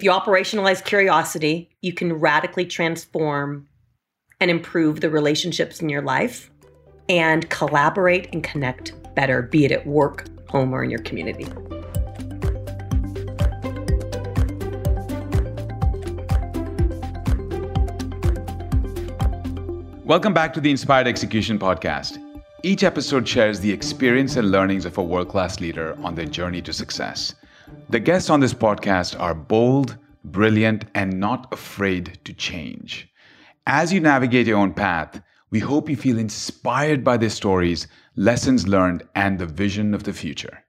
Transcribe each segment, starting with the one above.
If you operationalize curiosity, you can radically transform and improve the relationships in your life and collaborate and connect better, be it at work, home, or in your community. Welcome back to the Inspired Execution Podcast. Each episode shares the experience and learnings of a world class leader on their journey to success. The guests on this podcast are bold, brilliant, and not afraid to change. As you navigate your own path, we hope you feel inspired by their stories, lessons learned, and the vision of the future.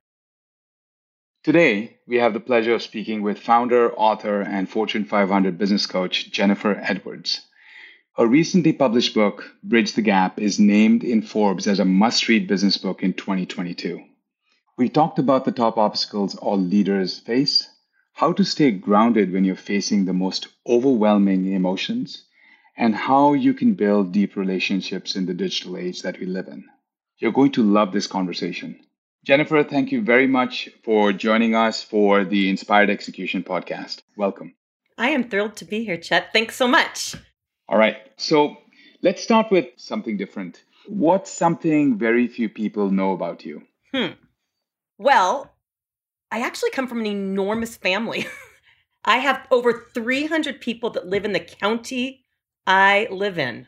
Today, we have the pleasure of speaking with founder, author, and Fortune 500 business coach Jennifer Edwards. A recently published book, Bridge the Gap, is named in Forbes as a must read business book in 2022. We talked about the top obstacles all leaders face, how to stay grounded when you're facing the most overwhelming emotions, and how you can build deep relationships in the digital age that we live in. You're going to love this conversation. Jennifer, thank you very much for joining us for the Inspired Execution podcast. Welcome. I am thrilled to be here, Chet. Thanks so much. All right. So let's start with something different. What's something very few people know about you? Hmm. Well, I actually come from an enormous family. I have over 300 people that live in the county I live in.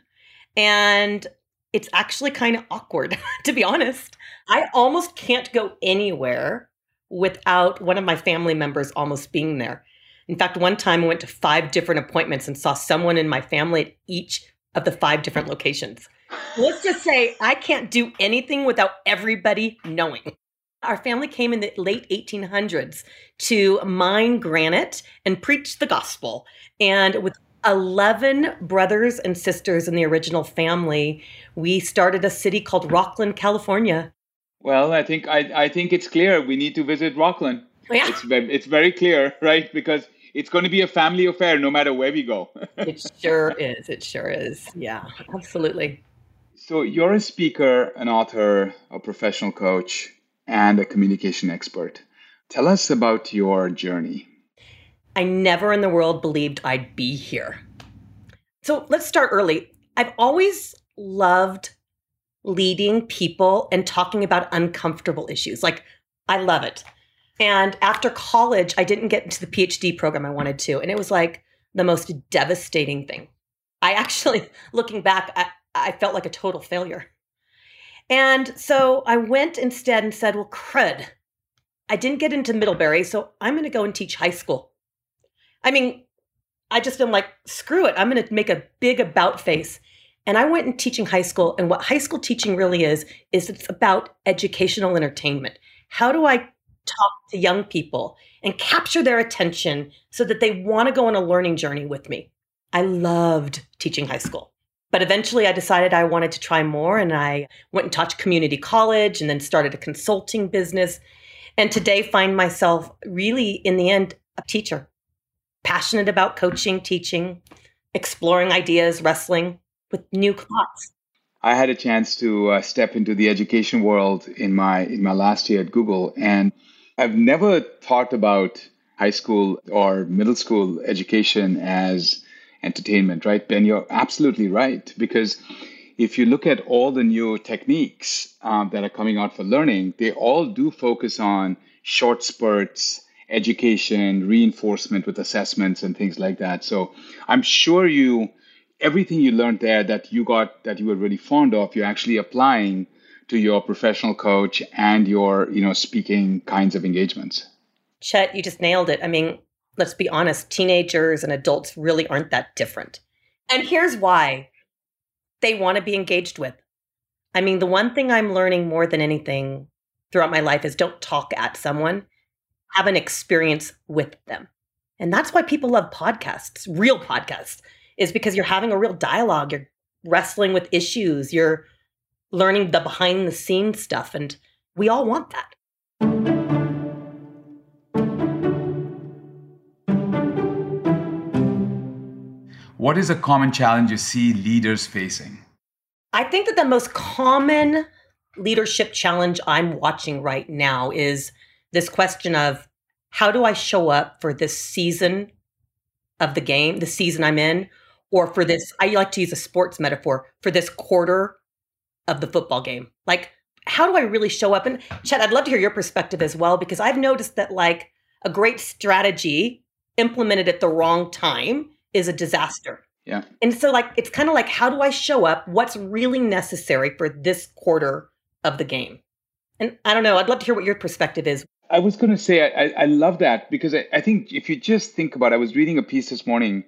And it's actually kind of awkward, to be honest. I almost can't go anywhere without one of my family members almost being there. In fact, one time I went to five different appointments and saw someone in my family at each of the five different locations. Let's just say I can't do anything without everybody knowing. Our family came in the late 1800s to mine granite and preach the gospel. And with 11 brothers and sisters in the original family, we started a city called Rocklin, California. Well, I think I, I think it's clear we need to visit Rocklin. Oh, yeah. It's, it's very clear, right? Because it's going to be a family affair no matter where we go. it sure is. It sure is. Yeah, absolutely. So, you're a speaker, an author, a professional coach, and a communication expert. Tell us about your journey. I never in the world believed I'd be here. So, let's start early. I've always loved leading people and talking about uncomfortable issues. Like, I love it. And after college, I didn't get into the PhD program I wanted to. And it was like the most devastating thing. I actually, looking back, I, I felt like a total failure. And so I went instead and said, well, crud. I didn't get into Middlebury, so I'm going to go and teach high school. I mean, I just am like, screw it. I'm going to make a big about face. And I went and teaching high school. And what high school teaching really is, is it's about educational entertainment. How do I talk to young people and capture their attention so that they want to go on a learning journey with me. I loved teaching high school. But eventually I decided I wanted to try more and I went and taught community college and then started a consulting business. And today find myself really in the end a teacher, passionate about coaching, teaching, exploring ideas, wrestling with new class. I had a chance to uh, step into the education world in my in my last year at Google and I've never thought about high school or middle school education as entertainment, right? Ben, you're absolutely right. Because if you look at all the new techniques um, that are coming out for learning, they all do focus on short spurts, education, reinforcement with assessments, and things like that. So I'm sure you, everything you learned there that you got that you were really fond of, you're actually applying to your professional coach and your, you know, speaking kinds of engagements? Chet, you just nailed it. I mean, let's be honest, teenagers and adults really aren't that different. And here's why they want to be engaged with. I mean, the one thing I'm learning more than anything throughout my life is don't talk at someone, have an experience with them. And that's why people love podcasts, real podcasts, is because you're having a real dialogue. You're wrestling with issues. You're learning the behind the scenes stuff. And we all want that. What is a common challenge you see leaders facing? I think that the most common leadership challenge I'm watching right now is this question of how do I show up for this season of the game, the season I'm in, or for this, I like to use a sports metaphor for this quarter of the football game. Like, how do I really show up? And Chad, I'd love to hear your perspective as well, because I've noticed that like a great strategy implemented at the wrong time is a disaster. Yeah. And so like it's kind of like how do I show up? What's really necessary for this quarter of the game? And I don't know, I'd love to hear what your perspective is. I was going to say, I, I love that because I, I think if you just think about it, I was reading a piece this morning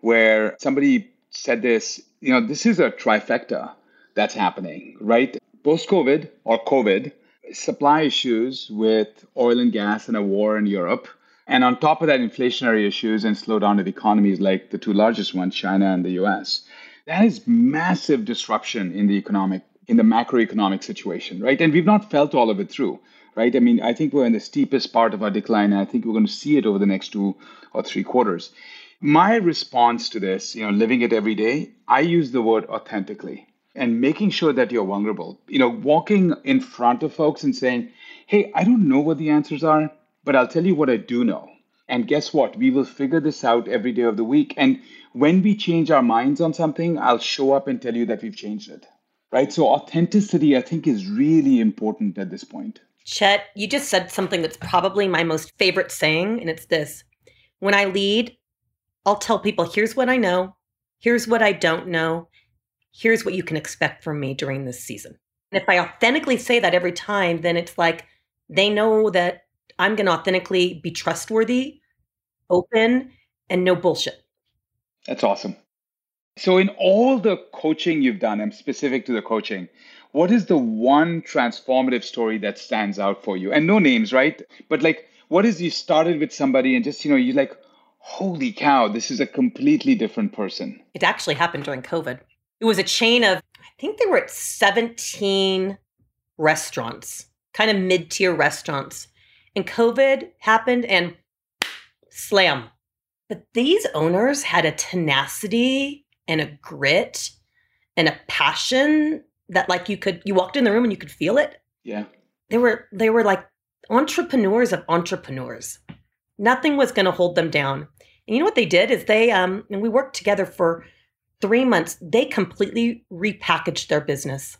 where somebody said this, you know, this is a trifecta that's happening, right? Post COVID or COVID, supply issues with oil and gas and a war in Europe. And on top of that, inflationary issues and slowdown of economies like the two largest ones, China and the US. That is massive disruption in the economic, in the macroeconomic situation, right? And we've not felt all of it through, right? I mean, I think we're in the steepest part of our decline, and I think we're going to see it over the next two or three quarters. My response to this, you know, living it every day, I use the word authentically and making sure that you're vulnerable. You know, walking in front of folks and saying, hey, I don't know what the answers are, but I'll tell you what I do know. And guess what? We will figure this out every day of the week. And when we change our minds on something, I'll show up and tell you that we've changed it. Right? So, authenticity, I think, is really important at this point. Chet, you just said something that's probably my most favorite saying, and it's this When I lead, I'll tell people, here's what I know, here's what I don't know, here's what you can expect from me during this season. And if I authentically say that every time, then it's like they know that I'm going to authentically be trustworthy, open, and no bullshit. That's awesome. So, in all the coaching you've done, I'm specific to the coaching, what is the one transformative story that stands out for you? And no names, right? But like, what is you started with somebody and just, you know, you're like, holy cow, this is a completely different person? It actually happened during COVID. It was a chain of, I think they were at 17 restaurants, kind of mid tier restaurants. And COVID happened and slam. But these owners had a tenacity and a grit and a passion that like you could you walked in the room and you could feel it. Yeah. They were they were like entrepreneurs of entrepreneurs. Nothing was going to hold them down. And you know what they did is they um and we worked together for three months, they completely repackaged their business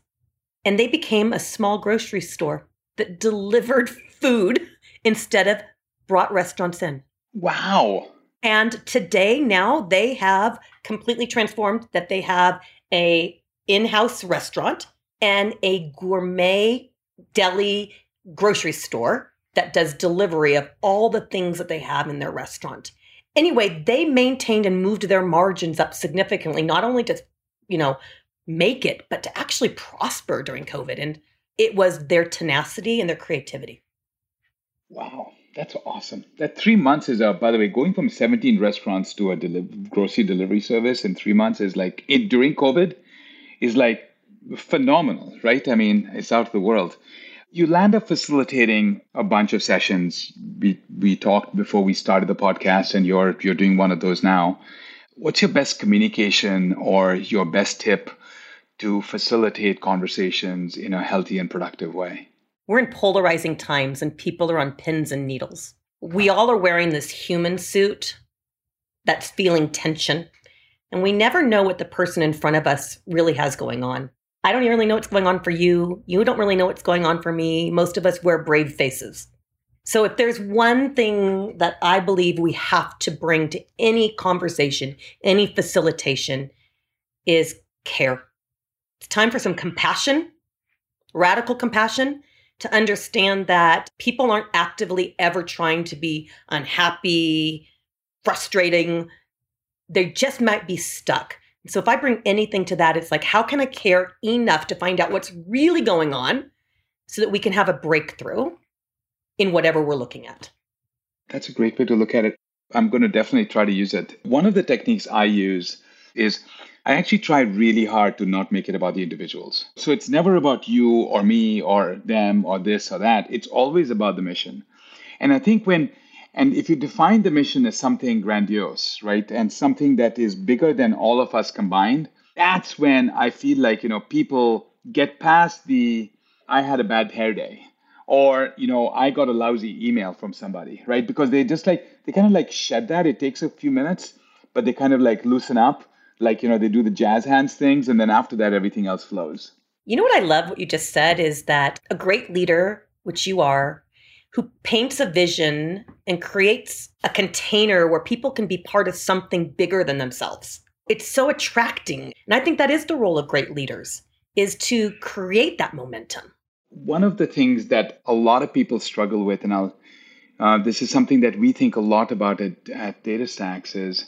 and they became a small grocery store that delivered food instead of brought restaurants in. Wow. And today now they have completely transformed that they have a in-house restaurant and a gourmet deli grocery store that does delivery of all the things that they have in their restaurant anyway, they maintained and moved their margins up significantly, not only to, you know, make it, but to actually prosper during COVID. And it was their tenacity and their creativity. Wow, that's awesome. That three months is, uh, by the way, going from 17 restaurants to a deli- grocery delivery service in three months is like, it, during COVID, is like phenomenal, right? I mean, it's out of the world you land up facilitating a bunch of sessions. We we talked before we started the podcast, and you're you're doing one of those now. What's your best communication or your best tip to facilitate conversations in a healthy and productive way? We're in polarizing times, and people are on pins and needles. We all are wearing this human suit that's feeling tension, and we never know what the person in front of us really has going on. I don't really know what's going on for you. You don't really know what's going on for me. Most of us wear brave faces. So, if there's one thing that I believe we have to bring to any conversation, any facilitation, is care. It's time for some compassion, radical compassion, to understand that people aren't actively ever trying to be unhappy, frustrating. They just might be stuck. So if I bring anything to that, it's like, how can I care enough to find out what's really going on so that we can have a breakthrough in whatever we're looking at? That's a great way to look at it. I'm going to definitely try to use it. One of the techniques I use is I actually try really hard to not make it about the individuals. So it's never about you or me or them or this or that. It's always about the mission. And I think when and if you define the mission as something grandiose, right, and something that is bigger than all of us combined, that's when I feel like, you know, people get past the I had a bad hair day or, you know, I got a lousy email from somebody, right? Because they just like, they kind of like shed that. It takes a few minutes. but they kind of like loosen up, like, you know, they do the jazz hands things. And then after that, everything else flows. You know what I love what you just said is that a great leader, which you are, who paints a vision and creates a container where people can be part of something bigger than themselves. It's so attracting. And I think that is the role of great leaders is to create that momentum. One of the things that a lot of people struggle with, and I'll, uh, this is something that we think a lot about at, at DataStax is,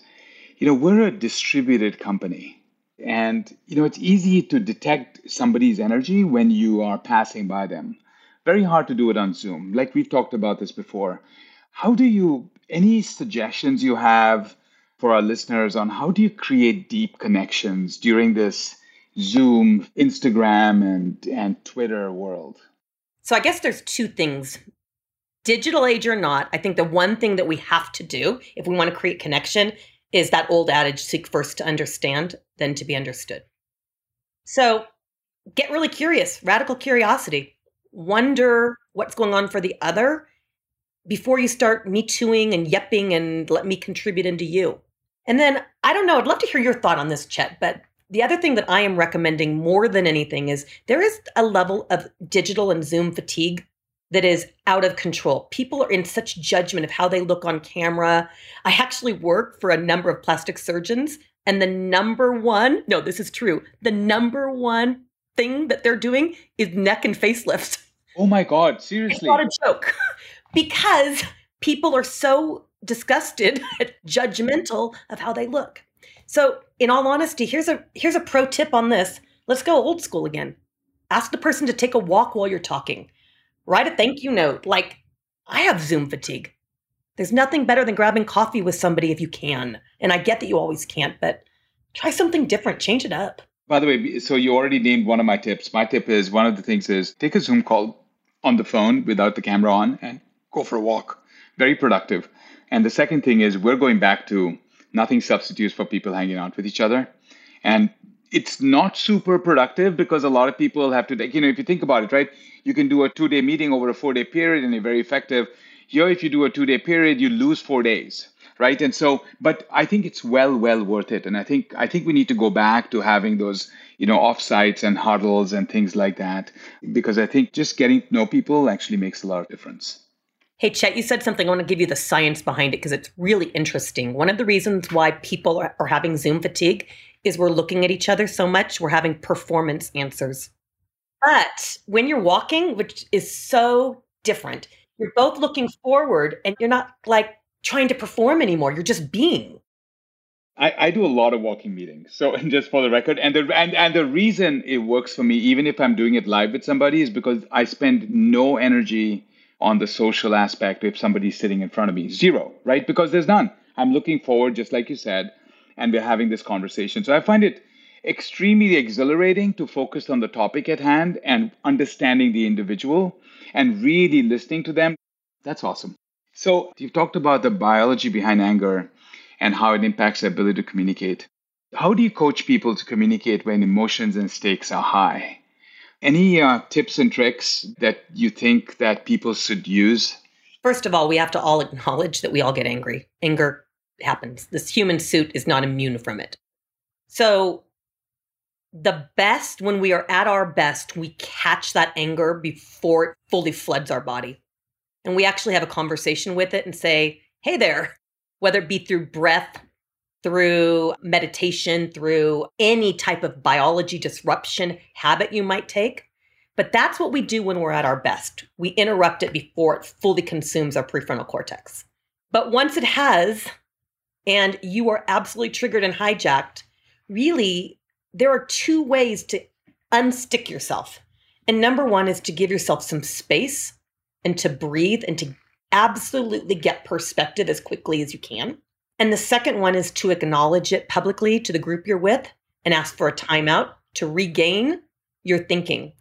you know, we're a distributed company. And, you know, it's easy to detect somebody's energy when you are passing by them. Very hard to do it on Zoom. Like we've talked about this before. How do you, any suggestions you have for our listeners on how do you create deep connections during this Zoom, Instagram, and, and Twitter world? So I guess there's two things. Digital age or not, I think the one thing that we have to do if we want to create connection is that old adage seek first to understand, then to be understood. So get really curious, radical curiosity. Wonder what's going on for the other before you start me tooing and yepping and let me contribute into you. And then I don't know, I'd love to hear your thought on this, Chet, but the other thing that I am recommending more than anything is there is a level of digital and Zoom fatigue that is out of control. People are in such judgment of how they look on camera. I actually work for a number of plastic surgeons, and the number one, no, this is true, the number one thing that they're doing is neck and facelifts. Oh my God, seriously. It's not a joke. because people are so disgusted, at judgmental of how they look. So, in all honesty, here's a here's a pro tip on this. Let's go old school again. Ask the person to take a walk while you're talking. Write a thank you note. Like, I have Zoom fatigue. There's nothing better than grabbing coffee with somebody if you can. And I get that you always can't, but try something different, change it up. By the way, so you already named one of my tips. My tip is one of the things is take a Zoom call on the phone without the camera on and go for a walk. Very productive. And the second thing is we're going back to nothing substitutes for people hanging out with each other. And it's not super productive because a lot of people have to, you know, if you think about it, right? You can do a two day meeting over a four day period and you're very effective. Here, if you do a two day period, you lose four days, right? And so, but I think it's well, well worth it. And I think, I think we need to go back to having those, you know, offsites and huddles and things like that, because I think just getting to know people actually makes a lot of difference. Hey, Chet, you said something. I want to give you the science behind it because it's really interesting. One of the reasons why people are, are, having Zoom fatigue is we're looking at each other so much, we're having performance answers. But when you're walking, which is so different, you're both looking forward and you're not like trying to perform anymore. You're just being. I, I do a lot of walking meetings. So just for the record, and the and, and the reason it works for me, even if I'm doing it live with somebody, is because I spend no energy on the social aspect if somebody's sitting in front of me. Zero, right? Because there's none. I'm looking forward, just like you said, and we're having this conversation. So I find it extremely exhilarating to focus on the topic at hand and understanding the individual and really listening to them. That's awesome. So you've talked about the biology behind anger and how it impacts the ability to communicate. How do you coach people to communicate when emotions and stakes are high? Any uh, tips and tricks that you think that people should use? First of all, we have to all acknowledge that we all get angry. Anger happens. This human suit is not immune from it. So, the best, when we are at our best, we catch that anger before it fully floods our body. And we actually have a conversation with it and say, hey there, whether it be through breath, through meditation, through any type of biology disruption habit you might take. But that's what we do when we're at our best. We interrupt it before it fully consumes our prefrontal cortex. But once it has, and you are absolutely triggered and hijacked, really, there are two ways to unstick yourself. And number one is to give yourself some space and to breathe and to absolutely get perspective as quickly as you can. And the second one is to acknowledge it publicly to the group you're with and ask for a timeout to regain your thinking.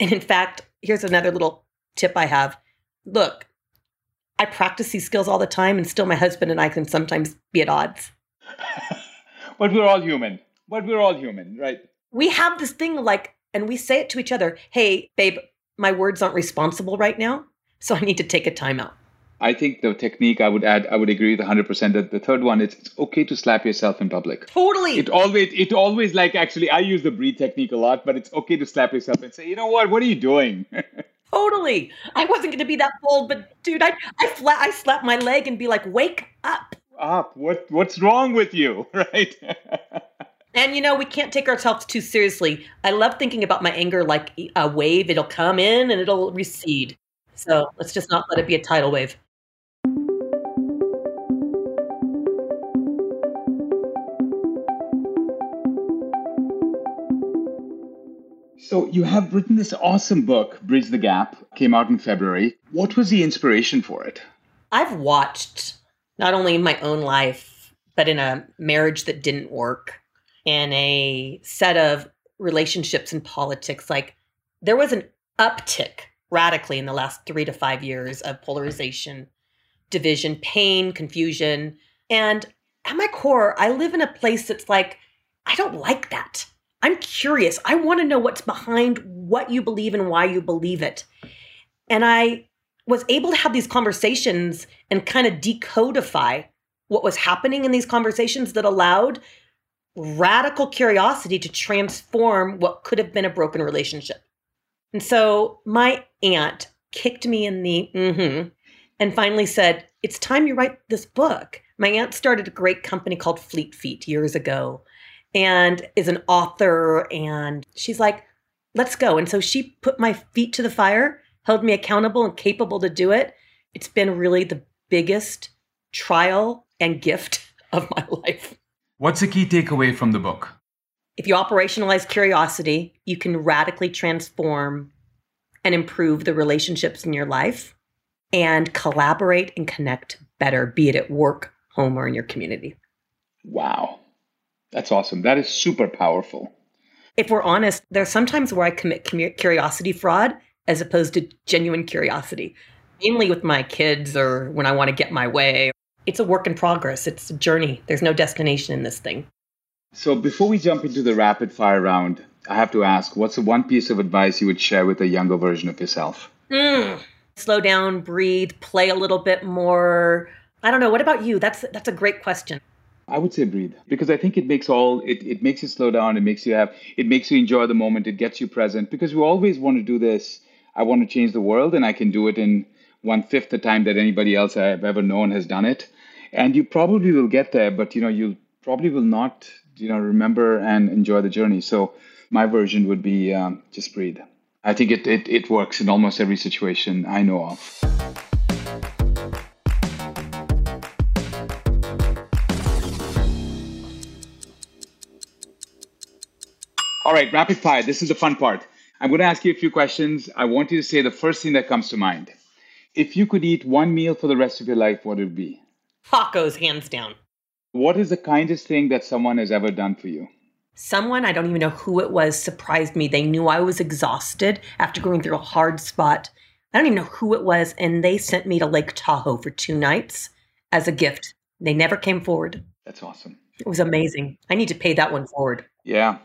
And in fact, here's another little tip I have. Look, I practice these skills all the time, and still my husband and I can sometimes be at odds. but we're all human. But we're all human, right? We have this thing like, and we say it to each other hey, babe, my words aren't responsible right now, so I need to take a timeout. I think the technique I would add, I would agree with 100% that the third one is it's okay to slap yourself in public. Totally. It always, it always like actually, I use the breathe technique a lot, but it's okay to slap yourself and say, you know what, what are you doing? totally. I wasn't going to be that bold, but dude, I, I, flat, I slap my leg and be like, wake up. Up. What, what's wrong with you? Right. And you know, we can't take ourselves too seriously. I love thinking about my anger like a wave. It'll come in and it'll recede. So let's just not let it be a tidal wave. So you have written this awesome book, Bridge the Gap, came out in February. What was the inspiration for it? I've watched not only in my own life, but in a marriage that didn't work, in a set of relationships and politics. Like there was an uptick radically in the last three to five years of polarization, division, pain, confusion. And at my core, I live in a place that's like, I don't like that. I'm curious. I want to know what's behind what you believe and why you believe it. And I was able to have these conversations and kind of decodify what was happening in these conversations that allowed radical curiosity to transform what could have been a broken relationship. And so my aunt kicked me in the mm-hmm and finally said, It's time you write this book. My aunt started a great company called Fleet Feet years ago and is an author. And she's like, Let's go. And so she put my feet to the fire, held me accountable and capable to do it. It's been really the biggest trial and gift of my life. What's a key takeaway from the book? If you operationalize curiosity, you can radically transform and improve the relationships in your life and collaborate and connect better, be it at work, home, or in your community. Wow. That's awesome. That is super powerful. If we're honest, there's sometimes where I commit curiosity fraud as opposed to genuine curiosity, mainly with my kids or when I want to get my way it's a work in progress. It's a journey. There's no destination in this thing. So before we jump into the rapid fire round, I have to ask, what's the one piece of advice you would share with a younger version of yourself? Mm. Slow down, breathe, play a little bit more. I don't know. What about you? That's that's a great question. I would say breathe because I think it makes all it, it makes you slow down. It makes you have it makes you enjoy the moment. It gets you present because we always want to do this. I want to change the world and I can do it in one fifth the time that anybody else I've ever known has done it and you probably will get there but you know you probably will not you know remember and enjoy the journey so my version would be um, just breathe i think it, it, it works in almost every situation i know of all right rapid fire this is the fun part i'm going to ask you a few questions i want you to say the first thing that comes to mind if you could eat one meal for the rest of your life what would it be Tacos, hands down. What is the kindest thing that someone has ever done for you? Someone, I don't even know who it was, surprised me. They knew I was exhausted after going through a hard spot. I don't even know who it was. And they sent me to Lake Tahoe for two nights as a gift. They never came forward. That's awesome. It was amazing. I need to pay that one forward. Yeah.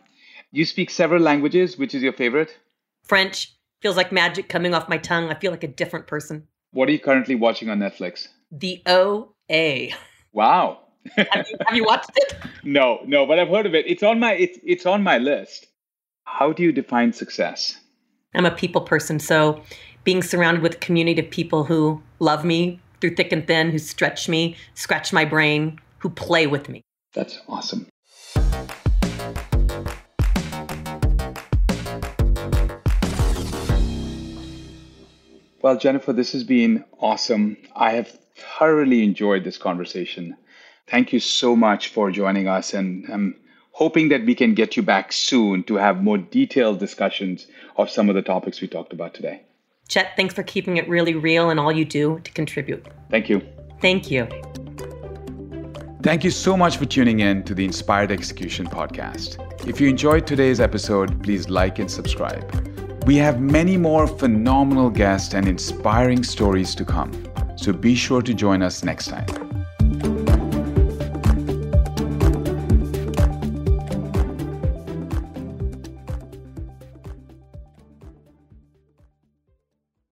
You speak several languages. Which is your favorite? French. Feels like magic coming off my tongue. I feel like a different person. What are you currently watching on Netflix? The O a. Wow. have, you, have you watched it? No, no, but I've heard of it. It's on my it's it's on my list. How do you define success? I'm a people person, so being surrounded with a community of people who love me through thick and thin, who stretch me, scratch my brain, who play with me. That's awesome. Well, Jennifer, this has been awesome. I have thoroughly enjoyed this conversation. Thank you so much for joining us, and I'm hoping that we can get you back soon to have more detailed discussions of some of the topics we talked about today. Chet, thanks for keeping it really real and all you do to contribute. Thank you. Thank you. Thank you so much for tuning in to the Inspired Execution podcast. If you enjoyed today's episode, please like and subscribe. We have many more phenomenal guests and inspiring stories to come. So be sure to join us next time.